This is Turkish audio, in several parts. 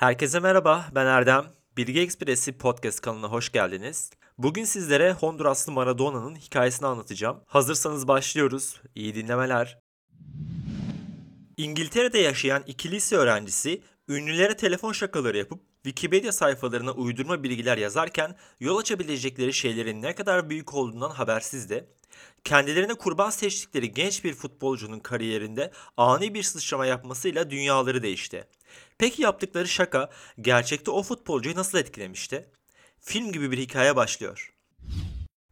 Herkese merhaba, ben Erdem. Bilgi Ekspresi podcast kanalına hoş geldiniz. Bugün sizlere Honduraslı Maradona'nın hikayesini anlatacağım. Hazırsanız başlıyoruz. İyi dinlemeler. İngiltere'de yaşayan iki lise öğrencisi ünlülere telefon şakaları yapıp Wikipedia sayfalarına uydurma bilgiler yazarken yol açabilecekleri şeylerin ne kadar büyük olduğundan habersizdi. Kendilerine kurban seçtikleri genç bir futbolcunun kariyerinde ani bir sıçrama yapmasıyla dünyaları değişti. Peki yaptıkları şaka gerçekte o futbolcuyu nasıl etkilemişti? Film gibi bir hikaye başlıyor.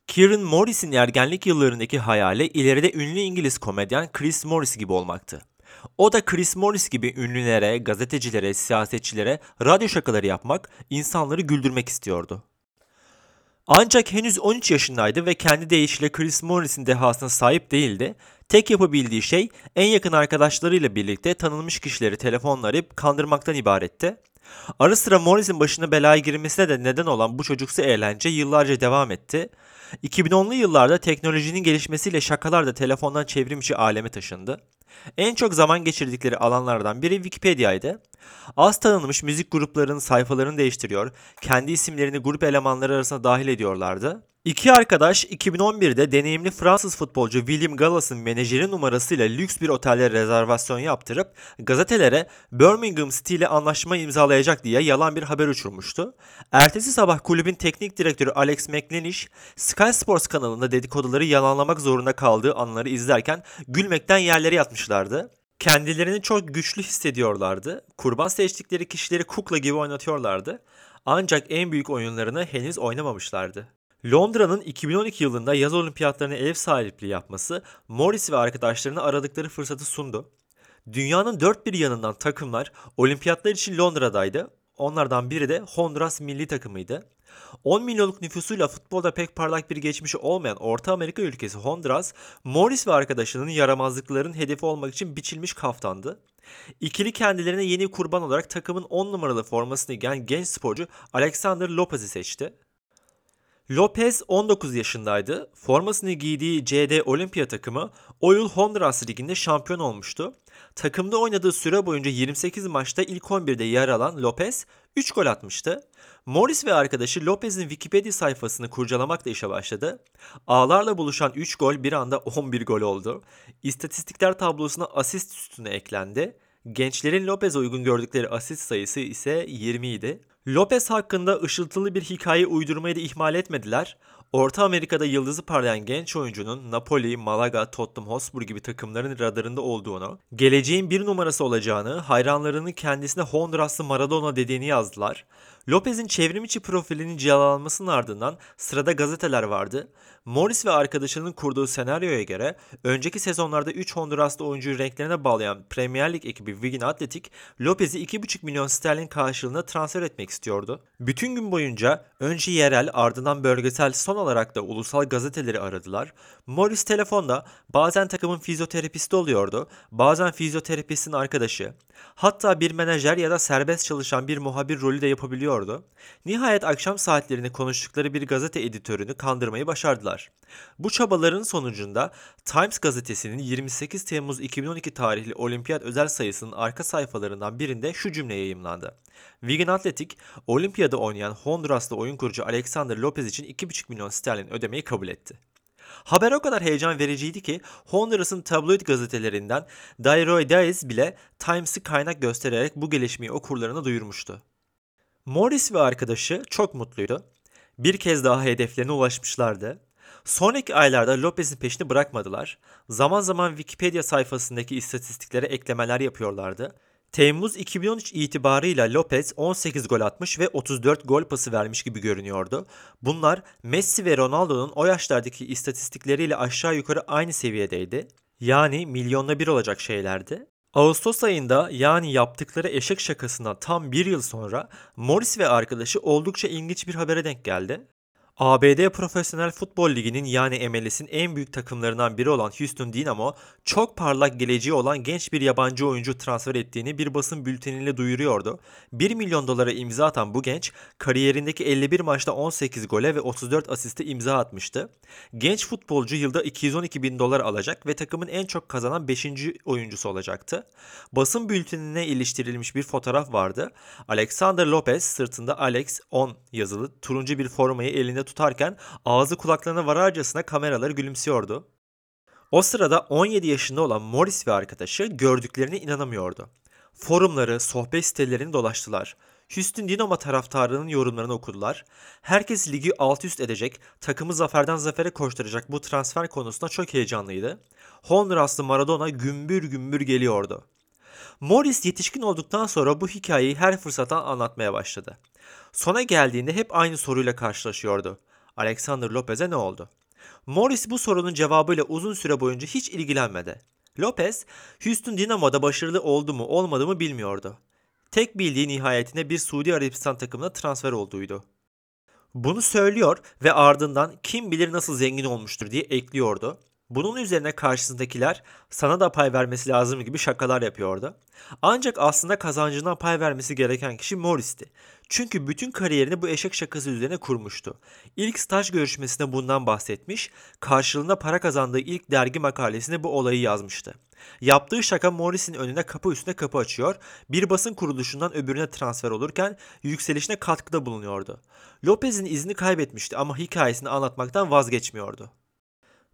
Kieran Morris'in ergenlik yıllarındaki hayali ileride ünlü İngiliz komedyen Chris Morris gibi olmaktı. O da Chris Morris gibi ünlülere, gazetecilere, siyasetçilere radyo şakaları yapmak, insanları güldürmek istiyordu. Ancak henüz 13 yaşındaydı ve kendi deyişiyle Chris Morris'in dehasına sahip değildi. Tek yapabildiği şey en yakın arkadaşlarıyla birlikte tanınmış kişileri telefonla arayıp kandırmaktan ibaretti. Ara sıra Morris'in başına belaya girmesine de neden olan bu çocuksu eğlence yıllarca devam etti. 2010'lu yıllarda teknolojinin gelişmesiyle şakalar da telefondan çevrimçi aleme taşındı. En çok zaman geçirdikleri alanlardan biri Wikipedia'ydı. Az tanınmış müzik gruplarının sayfalarını değiştiriyor, kendi isimlerini grup elemanları arasına dahil ediyorlardı. İki arkadaş 2011'de deneyimli Fransız futbolcu William Gallas'ın menajeri numarasıyla lüks bir otelde rezervasyon yaptırıp gazetelere Birmingham City ile anlaşma imzalayacak diye yalan bir haber uçurmuştu. Ertesi sabah kulübün teknik direktörü Alex McLeish, Sky Sports kanalında dedikoduları yalanlamak zorunda kaldığı anları izlerken gülmekten yerlere yatmışlardı. Kendilerini çok güçlü hissediyorlardı. Kurban seçtikleri kişileri kukla gibi oynatıyorlardı. Ancak en büyük oyunlarını henüz oynamamışlardı. Londra'nın 2012 yılında yaz olimpiyatlarına ev sahipliği yapması Morris ve arkadaşlarına aradıkları fırsatı sundu. Dünyanın dört bir yanından takımlar olimpiyatlar için Londra'daydı. Onlardan biri de Honduras milli takımıydı. 10 milyonluk nüfusuyla futbolda pek parlak bir geçmişi olmayan Orta Amerika ülkesi Honduras, Morris ve arkadaşlarının yaramazlıkların hedefi olmak için biçilmiş kaftandı. İkili kendilerine yeni kurban olarak takımın 10 numaralı formasını giyen genç sporcu Alexander Lopez'i seçti. Lopez 19 yaşındaydı. Formasını giydiği CD Olimpiya takımı o yıl Honduras Ligi'nde şampiyon olmuştu. Takımda oynadığı süre boyunca 28 maçta ilk 11'de yer alan Lopez 3 gol atmıştı. Morris ve arkadaşı Lopez'in Wikipedia sayfasını kurcalamakla işe başladı. Ağlarla buluşan 3 gol bir anda 11 gol oldu. İstatistikler tablosuna asist üstüne eklendi. Gençlerin Lopez'e uygun gördükleri asist sayısı ise 20 idi. Lopez hakkında ışıltılı bir hikaye uydurmayı da ihmal etmediler. Orta Amerika'da yıldızı parlayan genç oyuncunun Napoli, Malaga, Tottenham Hotspur gibi takımların radarında olduğunu, geleceğin bir numarası olacağını, hayranlarının kendisine Honduraslı Maradona dediğini yazdılar. Lopez'in çevrimiçi profilinin cilalanmasının ardından sırada gazeteler vardı. Morris ve arkadaşının kurduğu senaryoya göre önceki sezonlarda 3 Honduraslı oyuncuyu renklerine bağlayan Premier Lig ekibi Wigan Athletic, Lopez'i 2,5 milyon sterlin karşılığında transfer etmek istiyordu. Bütün gün boyunca önce yerel ardından bölgesel son olarak da ulusal gazeteleri aradılar. Morris telefonda bazen takımın fizyoterapisti oluyordu, bazen fizyoterapistin arkadaşı. Hatta bir menajer ya da serbest çalışan bir muhabir rolü de yapabiliyordu. Nihayet akşam saatlerinde konuştukları bir gazete editörünü kandırmayı başardılar. Bu çabaların sonucunda Times gazetesinin 28 Temmuz 2012 tarihli olimpiyat özel sayısının arka sayfalarından birinde şu cümle yayımlandı. Wigan Athletic, olimpiyada oynayan Honduraslı oyun kurucu Alexander Lopez için 2,5 milyon sterlin ödemeyi kabul etti. Haber o kadar heyecan vericiydi ki Honduras'ın tabloid gazetelerinden Diario Diaz bile Times'ı kaynak göstererek bu gelişmeyi okurlarına duyurmuştu. Morris ve arkadaşı çok mutluydu. Bir kez daha hedeflerine ulaşmışlardı. Sonraki aylarda Lopez'in peşini bırakmadılar. Zaman zaman Wikipedia sayfasındaki istatistiklere eklemeler yapıyorlardı. Temmuz 2013 itibarıyla Lopez 18 gol atmış ve 34 gol pası vermiş gibi görünüyordu. Bunlar Messi ve Ronaldo'nun o yaşlardaki istatistikleriyle aşağı yukarı aynı seviyedeydi. Yani milyonla bir olacak şeylerdi. Ağustos ayında yani yaptıkları eşek şakasından tam bir yıl sonra Morris ve arkadaşı oldukça ilginç bir habere denk geldi. ABD Profesyonel Futbol Ligi'nin yani MLS'in en büyük takımlarından biri olan Houston Dynamo, çok parlak geleceği olan genç bir yabancı oyuncu transfer ettiğini bir basın bülteniyle duyuruyordu. 1 milyon dolara imza atan bu genç, kariyerindeki 51 maçta 18 gole ve 34 asiste imza atmıştı. Genç futbolcu yılda 212 bin dolar alacak ve takımın en çok kazanan 5. oyuncusu olacaktı. Basın bültenine iliştirilmiş bir fotoğraf vardı. Alexander Lopez sırtında Alex 10 yazılı turuncu bir formayı elinde tutarken ağzı kulaklarına vararcasına kameraları gülümsüyordu. O sırada 17 yaşında olan Morris ve arkadaşı gördüklerine inanamıyordu. Forumları, sohbet sitelerini dolaştılar. Houston Dynamo taraftarının yorumlarını okudular. Herkes ligi alt üst edecek, takımı zaferden zafere koşturacak bu transfer konusunda çok heyecanlıydı. Honduraslı Maradona gümbür gümbür geliyordu. Morris yetişkin olduktan sonra bu hikayeyi her fırsattan anlatmaya başladı. Sona geldiğinde hep aynı soruyla karşılaşıyordu. Alexander Lopez'e ne oldu? Morris bu sorunun cevabıyla uzun süre boyunca hiç ilgilenmedi. Lopez, Houston Dynamo'da başarılı oldu mu olmadı mı bilmiyordu. Tek bildiği nihayetinde bir Suudi Arabistan takımına transfer olduğuydu. Bunu söylüyor ve ardından kim bilir nasıl zengin olmuştur diye ekliyordu. Bunun üzerine karşısındakiler sana da pay vermesi lazım gibi şakalar yapıyordu. Ancak aslında kazancından pay vermesi gereken kişi Morris'ti. Çünkü bütün kariyerini bu eşek şakası üzerine kurmuştu. İlk staj görüşmesinde bundan bahsetmiş, karşılığında para kazandığı ilk dergi makalesinde bu olayı yazmıştı. Yaptığı şaka Morris'in önüne kapı üstüne kapı açıyor, bir basın kuruluşundan öbürüne transfer olurken yükselişine katkıda bulunuyordu. Lopez'in izini kaybetmişti ama hikayesini anlatmaktan vazgeçmiyordu.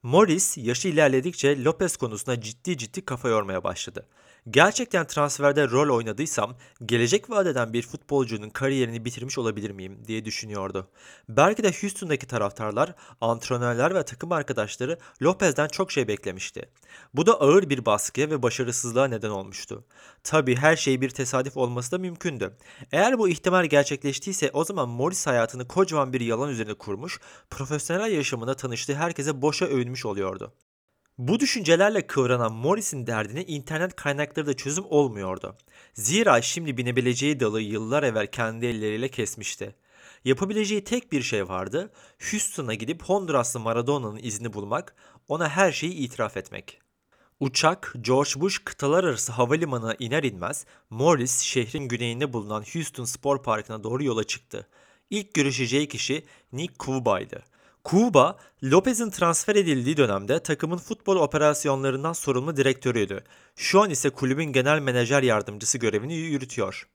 Morris yaşı ilerledikçe Lopez konusunda ciddi ciddi kafa yormaya başladı. Gerçekten transferde rol oynadıysam gelecek vadeden bir futbolcunun kariyerini bitirmiş olabilir miyim diye düşünüyordu. Belki de Houston'daki taraftarlar, antrenörler ve takım arkadaşları Lopez'den çok şey beklemişti. Bu da ağır bir baskıya ve başarısızlığa neden olmuştu. Tabi her şey bir tesadüf olması da mümkündü. Eğer bu ihtimal gerçekleştiyse o zaman Morris hayatını kocaman bir yalan üzerine kurmuş, profesyonel yaşamında tanıştığı herkese boşa övünmüş oluyordu. Bu düşüncelerle kıvranan Morris'in derdine internet kaynakları da çözüm olmuyordu. Zira şimdi binebileceği dalı yıllar evvel kendi elleriyle kesmişti. Yapabileceği tek bir şey vardı. Houston'a gidip Honduraslı Maradona'nın izini bulmak, ona her şeyi itiraf etmek. Uçak George Bush kıtalar arası havalimanına iner inmez Morris şehrin güneyinde bulunan Houston Spor Parkı'na doğru yola çıktı. İlk görüşeceği kişi Nick Kuba'ydı. Kuba, Lopez'in transfer edildiği dönemde takımın futbol operasyonlarından sorumlu direktörüydü. Şu an ise kulübün genel menajer yardımcısı görevini yürütüyor.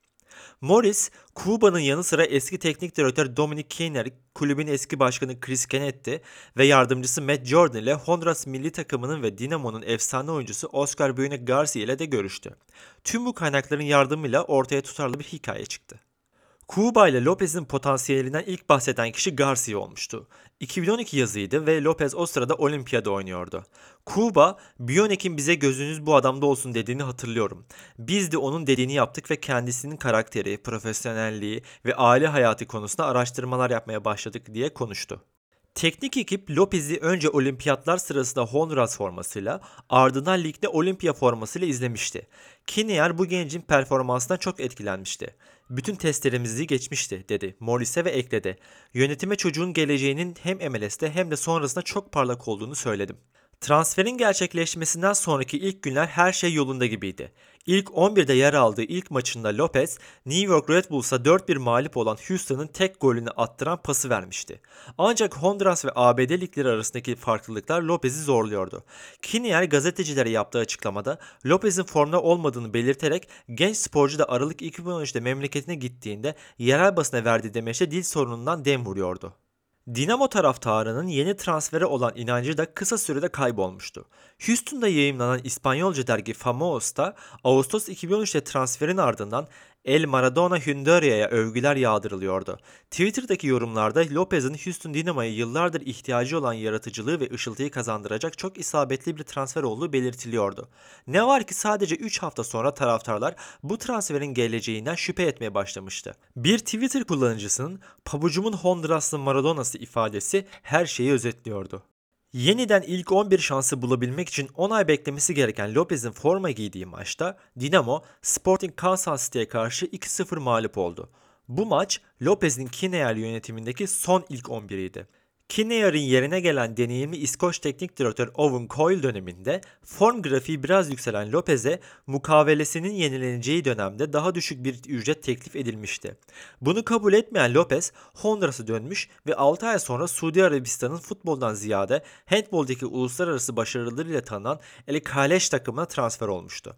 Morris, Kuba'nın yanı sıra eski teknik direktör Dominic Kiner, kulübün eski başkanı Chris Kennetti ve yardımcısı Matt Jordan ile Honduras milli takımının ve Dinamo'nun efsane oyuncusu Oscar Buena Garcia ile de görüştü. Tüm bu kaynakların yardımıyla ortaya tutarlı bir hikaye çıktı. Cuba ile Lopez'in potansiyelinden ilk bahseden kişi Garcia olmuştu. 2012 yazıydı ve Lopez o sırada olimpiyada oynuyordu. Cuba, Bionic'in bize gözünüz bu adamda olsun dediğini hatırlıyorum. Biz de onun dediğini yaptık ve kendisinin karakteri, profesyonelliği ve aile hayatı konusunda araştırmalar yapmaya başladık diye konuştu. Teknik ekip Lopez'i önce olimpiyatlar sırasında Honduras formasıyla ardından ligde olimpiya formasıyla izlemişti. Kinnear bu gencin performansından çok etkilenmişti. Bütün testlerimizi geçmişti dedi Morris'e ve ekledi. Yönetime çocuğun geleceğinin hem MLS'te hem de sonrasında çok parlak olduğunu söyledim. Transferin gerçekleşmesinden sonraki ilk günler her şey yolunda gibiydi. İlk 11'de yer aldığı ilk maçında Lopez, New York Red Bulls'a 4-1 mağlup olan Houston'ın tek golünü attıran pası vermişti. Ancak Honduras ve ABD ligleri arasındaki farklılıklar Lopez'i zorluyordu. Kinnear gazetecilere yaptığı açıklamada Lopez'in formda olmadığını belirterek genç sporcu da Aralık 2013'te memleketine gittiğinde yerel basına verdiği demeçte dil sorunundan dem vuruyordu. Dinamo taraftarının yeni transfere olan inancı da kısa sürede kaybolmuştu. Houston'da yayımlanan İspanyolca dergi Famos'ta Ağustos 2013'te transferin ardından El Maradona Hündörya'ya övgüler yağdırılıyordu. Twitter'daki yorumlarda Lopez'in Houston Dynamo'ya yıllardır ihtiyacı olan yaratıcılığı ve ışıltıyı kazandıracak çok isabetli bir transfer olduğu belirtiliyordu. Ne var ki sadece 3 hafta sonra taraftarlar bu transferin geleceğinden şüphe etmeye başlamıştı. Bir Twitter kullanıcısının pabucumun Honduraslı Maradona'sı ifadesi her şeyi özetliyordu. Yeniden ilk 11 şansı bulabilmek için 10 ay beklemesi gereken Lopez'in forma giydiği maçta Dinamo Sporting Kansas City'ye karşı 2-0 mağlup oldu. Bu maç Lopez'in Kineyer yönetimindeki son ilk 11'iydi. Kinnear'ın yerine gelen deneyimli İskoç teknik direktör Owen Coyle döneminde form grafiği biraz yükselen Lopez'e mukavelesinin yenileneceği dönemde daha düşük bir ücret teklif edilmişti. Bunu kabul etmeyen Lopez Honduras'a dönmüş ve 6 ay sonra Suudi Arabistan'ın futboldan ziyade handboldaki uluslararası başarılarıyla tanınan El Kaleş takımına transfer olmuştu.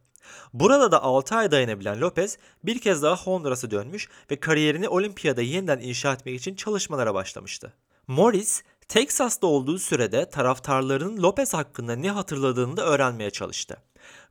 Burada da 6 ay dayanabilen Lopez bir kez daha Honduras'a dönmüş ve kariyerini olimpiyada yeniden inşa etmek için çalışmalara başlamıştı. Morris, Texas'ta olduğu sürede taraftarlarının Lopez hakkında ne hatırladığını da öğrenmeye çalıştı.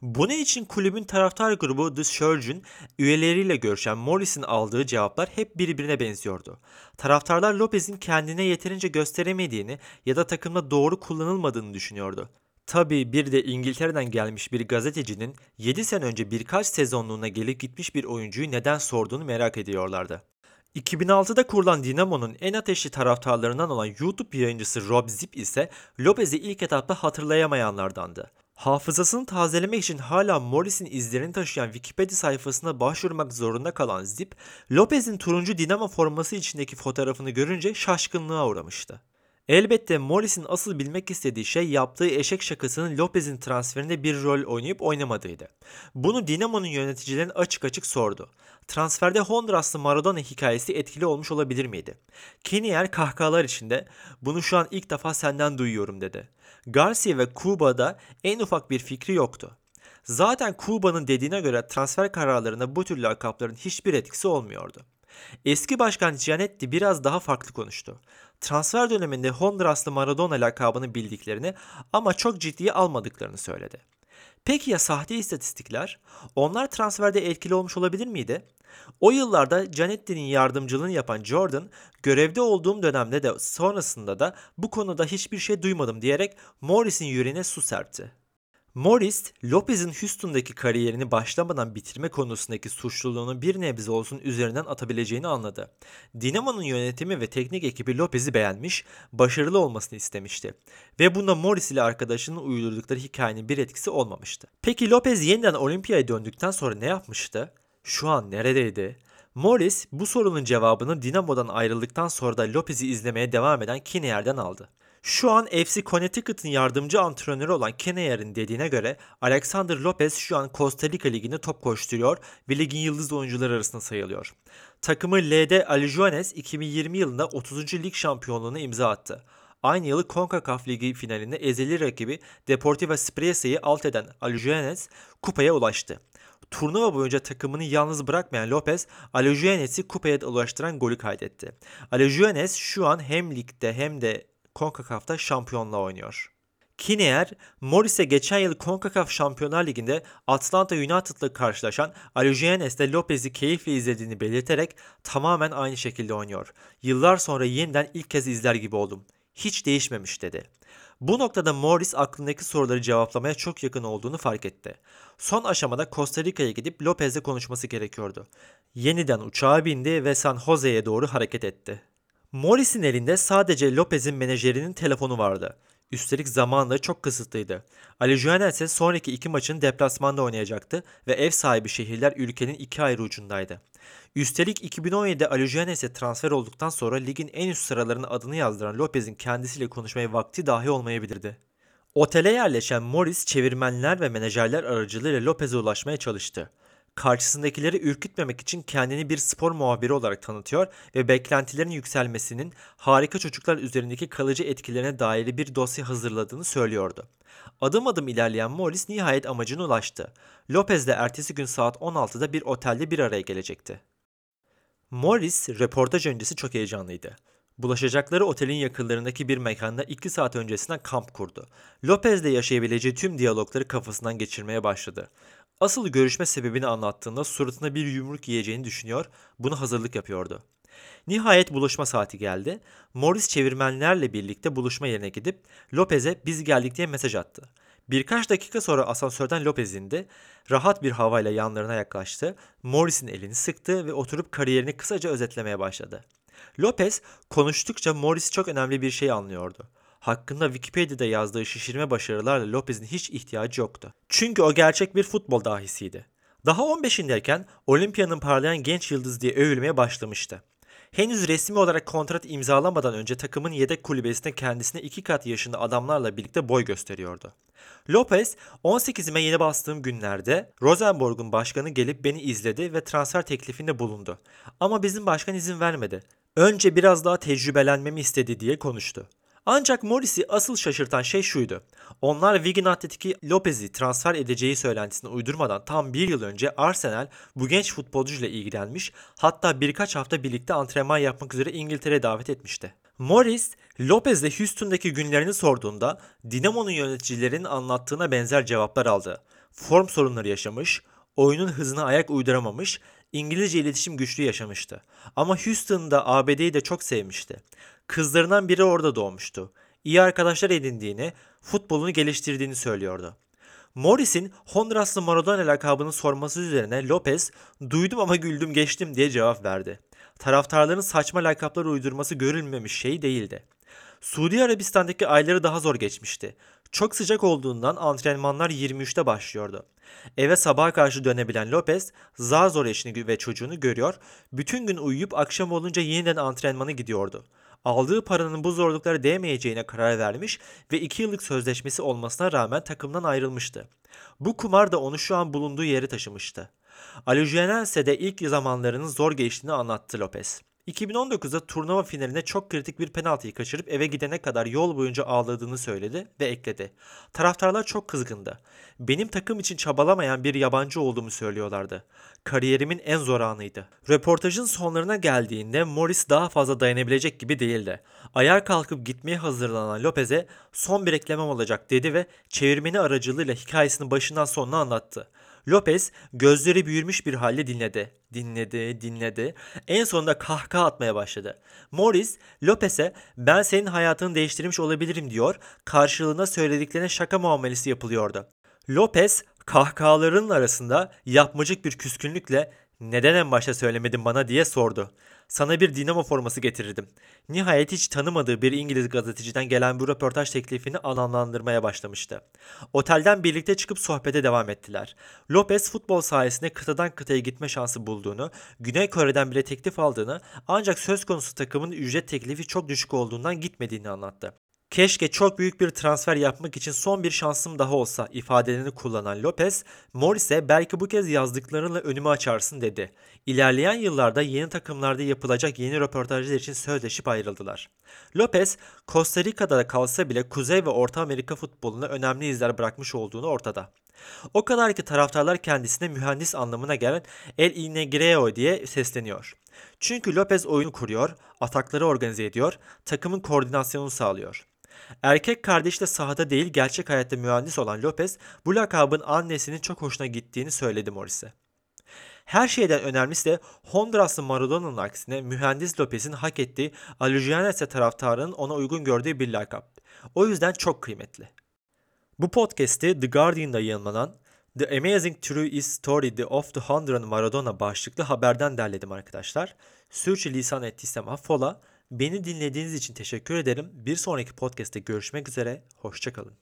Bunun için kulübün taraftar grubu The Surgeon üyeleriyle görüşen Morris'in aldığı cevaplar hep birbirine benziyordu. Taraftarlar Lopez'in kendine yeterince gösteremediğini ya da takımda doğru kullanılmadığını düşünüyordu. Tabii bir de İngiltere'den gelmiş bir gazetecinin 7 sene önce birkaç sezonluğuna gelip gitmiş bir oyuncuyu neden sorduğunu merak ediyorlardı. 2006'da kurulan Dinamo'nun en ateşli taraftarlarından olan YouTube yayıncısı Rob Zip ise Lopez'i ilk etapta hatırlayamayanlardandı. Hafızasını tazelemek için hala Morris'in izlerini taşıyan Wikipedia sayfasına başvurmak zorunda kalan Zip, Lopez'in turuncu Dinamo forması içindeki fotoğrafını görünce şaşkınlığa uğramıştı. Elbette Morris'in asıl bilmek istediği şey yaptığı eşek şakasının Lopez'in transferinde bir rol oynayıp oynamadığıydı. Bunu Dinamo'nun yöneticilerine açık açık sordu. Transferde Honduraslı Maradona hikayesi etkili olmuş olabilir miydi? Kenyer kahkahalar içinde bunu şu an ilk defa senden duyuyorum dedi. Garcia ve Kuba'da en ufak bir fikri yoktu. Zaten Kuba'nın dediğine göre transfer kararlarında bu tür lakapların hiçbir etkisi olmuyordu. Eski başkan Gianetti biraz daha farklı konuştu. Transfer döneminde Honduraslı Maradona lakabını bildiklerini ama çok ciddiye almadıklarını söyledi. Peki ya sahte istatistikler? Onlar transferde etkili olmuş olabilir miydi? O yıllarda Gianetti'nin yardımcılığını yapan Jordan, görevde olduğum dönemde de sonrasında da bu konuda hiçbir şey duymadım diyerek Morris'in yüreğine su serpti. Morris, Lopez'in Houston'daki kariyerini başlamadan bitirme konusundaki suçluluğunu bir nebze olsun üzerinden atabileceğini anladı. Dinamo'nun yönetimi ve teknik ekibi Lopez'i beğenmiş, başarılı olmasını istemişti. Ve bunda Morris ile arkadaşının uydurdukları hikayenin bir etkisi olmamıştı. Peki Lopez yeniden olimpiyaya döndükten sonra ne yapmıştı? Şu an neredeydi? Morris bu sorunun cevabını Dinamo'dan ayrıldıktan sonra da Lopez'i izlemeye devam eden Kinnear'dan aldı. Şu an FC Connecticut'ın yardımcı antrenörü olan Kenayer'in dediğine göre Alexander Lopez şu an Costa Rica Ligi'nde top koşturuyor ve ligin yıldız oyuncuları arasında sayılıyor. Takımı LD Alujones 2020 yılında 30. lig şampiyonluğunu imza attı. Aynı yıl CONCACAF Ligi finalinde ezeli rakibi Deportivo Spriesa'yı alt eden Alujones kupaya ulaştı. Turnuva boyunca takımını yalnız bırakmayan Lopez, Alajuenes'i kupaya ulaştıran golü kaydetti. Alajuenes şu an hem ligde hem de CONCACAF'ta şampiyonla oynuyor. Kineer, Morris'e geçen yıl CONCACAF Şampiyonlar Ligi'nde Atlanta United'la karşılaşan Alujeanes'te Lopez'i keyifle izlediğini belirterek tamamen aynı şekilde oynuyor. Yıllar sonra yeniden ilk kez izler gibi oldum. Hiç değişmemiş dedi. Bu noktada Morris aklındaki soruları cevaplamaya çok yakın olduğunu fark etti. Son aşamada Costa Rica'ya gidip Lopez'le konuşması gerekiyordu. Yeniden uçağa bindi ve San Jose'ye doğru hareket etti. Morris'in elinde sadece Lopez'in menajerinin telefonu vardı. Üstelik zamanları çok kısıtlıydı. Ali Juanel ise sonraki iki maçın deplasmanda oynayacaktı ve ev sahibi şehirler ülkenin iki ayrı ucundaydı. Üstelik 2017'de Ali Juanes'e transfer olduktan sonra ligin en üst sıralarına adını yazdıran Lopez'in kendisiyle konuşmaya vakti dahi olmayabilirdi. Otele yerleşen Morris çevirmenler ve menajerler aracılığıyla Lopez'e ulaşmaya çalıştı karşısındakileri ürkütmemek için kendini bir spor muhabiri olarak tanıtıyor ve beklentilerin yükselmesinin harika çocuklar üzerindeki kalıcı etkilerine dair bir dosya hazırladığını söylüyordu. Adım adım ilerleyen Morris nihayet amacına ulaştı. Lopez de ertesi gün saat 16'da bir otelde bir araya gelecekti. Morris röportaj öncesi çok heyecanlıydı. Bulaşacakları otelin yakınlarındaki bir mekanda 2 saat öncesinden kamp kurdu. Lopez'le yaşayabileceği tüm diyalogları kafasından geçirmeye başladı. Asıl görüşme sebebini anlattığında suratına bir yumruk yiyeceğini düşünüyor, bunu hazırlık yapıyordu. Nihayet buluşma saati geldi. Morris çevirmenlerle birlikte buluşma yerine gidip Lopez'e biz geldik diye mesaj attı. Birkaç dakika sonra asansörden Lopez indi. Rahat bir havayla yanlarına yaklaştı. Morris'in elini sıktı ve oturup kariyerini kısaca özetlemeye başladı. Lopez konuştukça Morris çok önemli bir şey anlıyordu hakkında Wikipedia'da yazdığı şişirme başarılarla Lopez'in hiç ihtiyacı yoktu. Çünkü o gerçek bir futbol dahisiydi. Daha 15'indeyken Olimpiya'nın parlayan genç yıldız diye övülmeye başlamıştı. Henüz resmi olarak kontrat imzalamadan önce takımın yedek kulübesinde kendisine iki kat yaşında adamlarla birlikte boy gösteriyordu. Lopez, 18'ime yeni bastığım günlerde Rosenborg'un başkanı gelip beni izledi ve transfer teklifinde bulundu. Ama bizim başkan izin vermedi. Önce biraz daha tecrübelenmemi istedi diye konuştu. Ancak Morris'i asıl şaşırtan şey şuydu. Onlar Wigan Athletic'i Lopez'i transfer edeceği söylentisini uydurmadan tam bir yıl önce Arsenal bu genç futbolcuyla ilgilenmiş hatta birkaç hafta birlikte antrenman yapmak üzere İngiltere'ye davet etmişti. Morris, Lopez'le Houston'daki günlerini sorduğunda Dinamo'nun yöneticilerinin anlattığına benzer cevaplar aldı. Form sorunları yaşamış, oyunun hızına ayak uyduramamış, İngilizce iletişim güçlüğü yaşamıştı. Ama Houston'da ABD'yi de çok sevmişti. Kızlarından biri orada doğmuştu. İyi arkadaşlar edindiğini, futbolunu geliştirdiğini söylüyordu. Morris'in Honduraslı Maradona lakabını sorması üzerine Lopez, duydum ama güldüm geçtim diye cevap verdi. Taraftarların saçma lakaplar uydurması görülmemiş şey değildi. Suudi Arabistan'daki ayları daha zor geçmişti. Çok sıcak olduğundan antrenmanlar 23'te başlıyordu. Eve sabaha karşı dönebilen Lopez, zar zor eşini ve çocuğunu görüyor, bütün gün uyuyup akşam olunca yeniden antrenmana gidiyordu. Aldığı paranın bu zorluklara değmeyeceğine karar vermiş ve 2 yıllık sözleşmesi olmasına rağmen takımdan ayrılmıştı. Bu kumar da onu şu an bulunduğu yere taşımıştı. Alujenense de ilk zamanlarının zor geçtiğini anlattı Lopez. 2019'da turnuva finalinde çok kritik bir penaltıyı kaçırıp eve gidene kadar yol boyunca ağladığını söyledi ve ekledi. Taraftarlar çok kızgındı. Benim takım için çabalamayan bir yabancı olduğumu söylüyorlardı. Kariyerimin en zor anıydı. Röportajın sonlarına geldiğinde Morris daha fazla dayanabilecek gibi değildi. Ayağa kalkıp gitmeye hazırlanan Lopez'e son bir eklemem olacak dedi ve çevirmeni aracılığıyla hikayesini başından sonuna anlattı. Lopez gözleri büyürmüş bir halde dinledi. Dinledi, dinledi. En sonunda kahkaha atmaya başladı. Morris, Lopez'e ben senin hayatını değiştirmiş olabilirim diyor. Karşılığında söylediklerine şaka muamelesi yapılıyordu. Lopez kahkahaların arasında yapmacık bir küskünlükle neden en başta söylemedin bana diye sordu. Sana bir Dinamo forması getirirdim. Nihayet hiç tanımadığı bir İngiliz gazeteciden gelen bu röportaj teklifini anlamlandırmaya başlamıştı. Otelden birlikte çıkıp sohbete devam ettiler. Lopez futbol sayesinde kıtadan kıtaya gitme şansı bulduğunu, Güney Kore'den bile teklif aldığını ancak söz konusu takımın ücret teklifi çok düşük olduğundan gitmediğini anlattı. Keşke çok büyük bir transfer yapmak için son bir şansım daha olsa ifadelerini kullanan Lopez, Morris'e belki bu kez yazdıklarınla önümü açarsın dedi. İlerleyen yıllarda yeni takımlarda yapılacak yeni röportajlar için sözleşip ayrıldılar. Lopez, Costa Rica'da kalsa bile Kuzey ve Orta Amerika futboluna önemli izler bırakmış olduğunu ortada. O kadar ki taraftarlar kendisine mühendis anlamına gelen El Inegreo diye sesleniyor. Çünkü Lopez oyunu kuruyor, atakları organize ediyor, takımın koordinasyonunu sağlıyor. Erkek kardeşle sahada değil gerçek hayatta mühendis olan Lopez bu lakabın annesinin çok hoşuna gittiğini söyledi Morris'e. Her şeyden önemlisi de Honduraslı Maradona'nın aksine mühendis Lopez'in hak ettiği Alujianese taraftarının ona uygun gördüğü bir lakap. O yüzden çok kıymetli. Bu podcast'i The Guardian'da yayınlanan The Amazing True Is Story of the Honduran Maradona başlıklı haberden derledim arkadaşlar. Sürçülisan ettiysem affola. Beni dinlediğiniz için teşekkür ederim. Bir sonraki podcast'te görüşmek üzere. Hoşçakalın.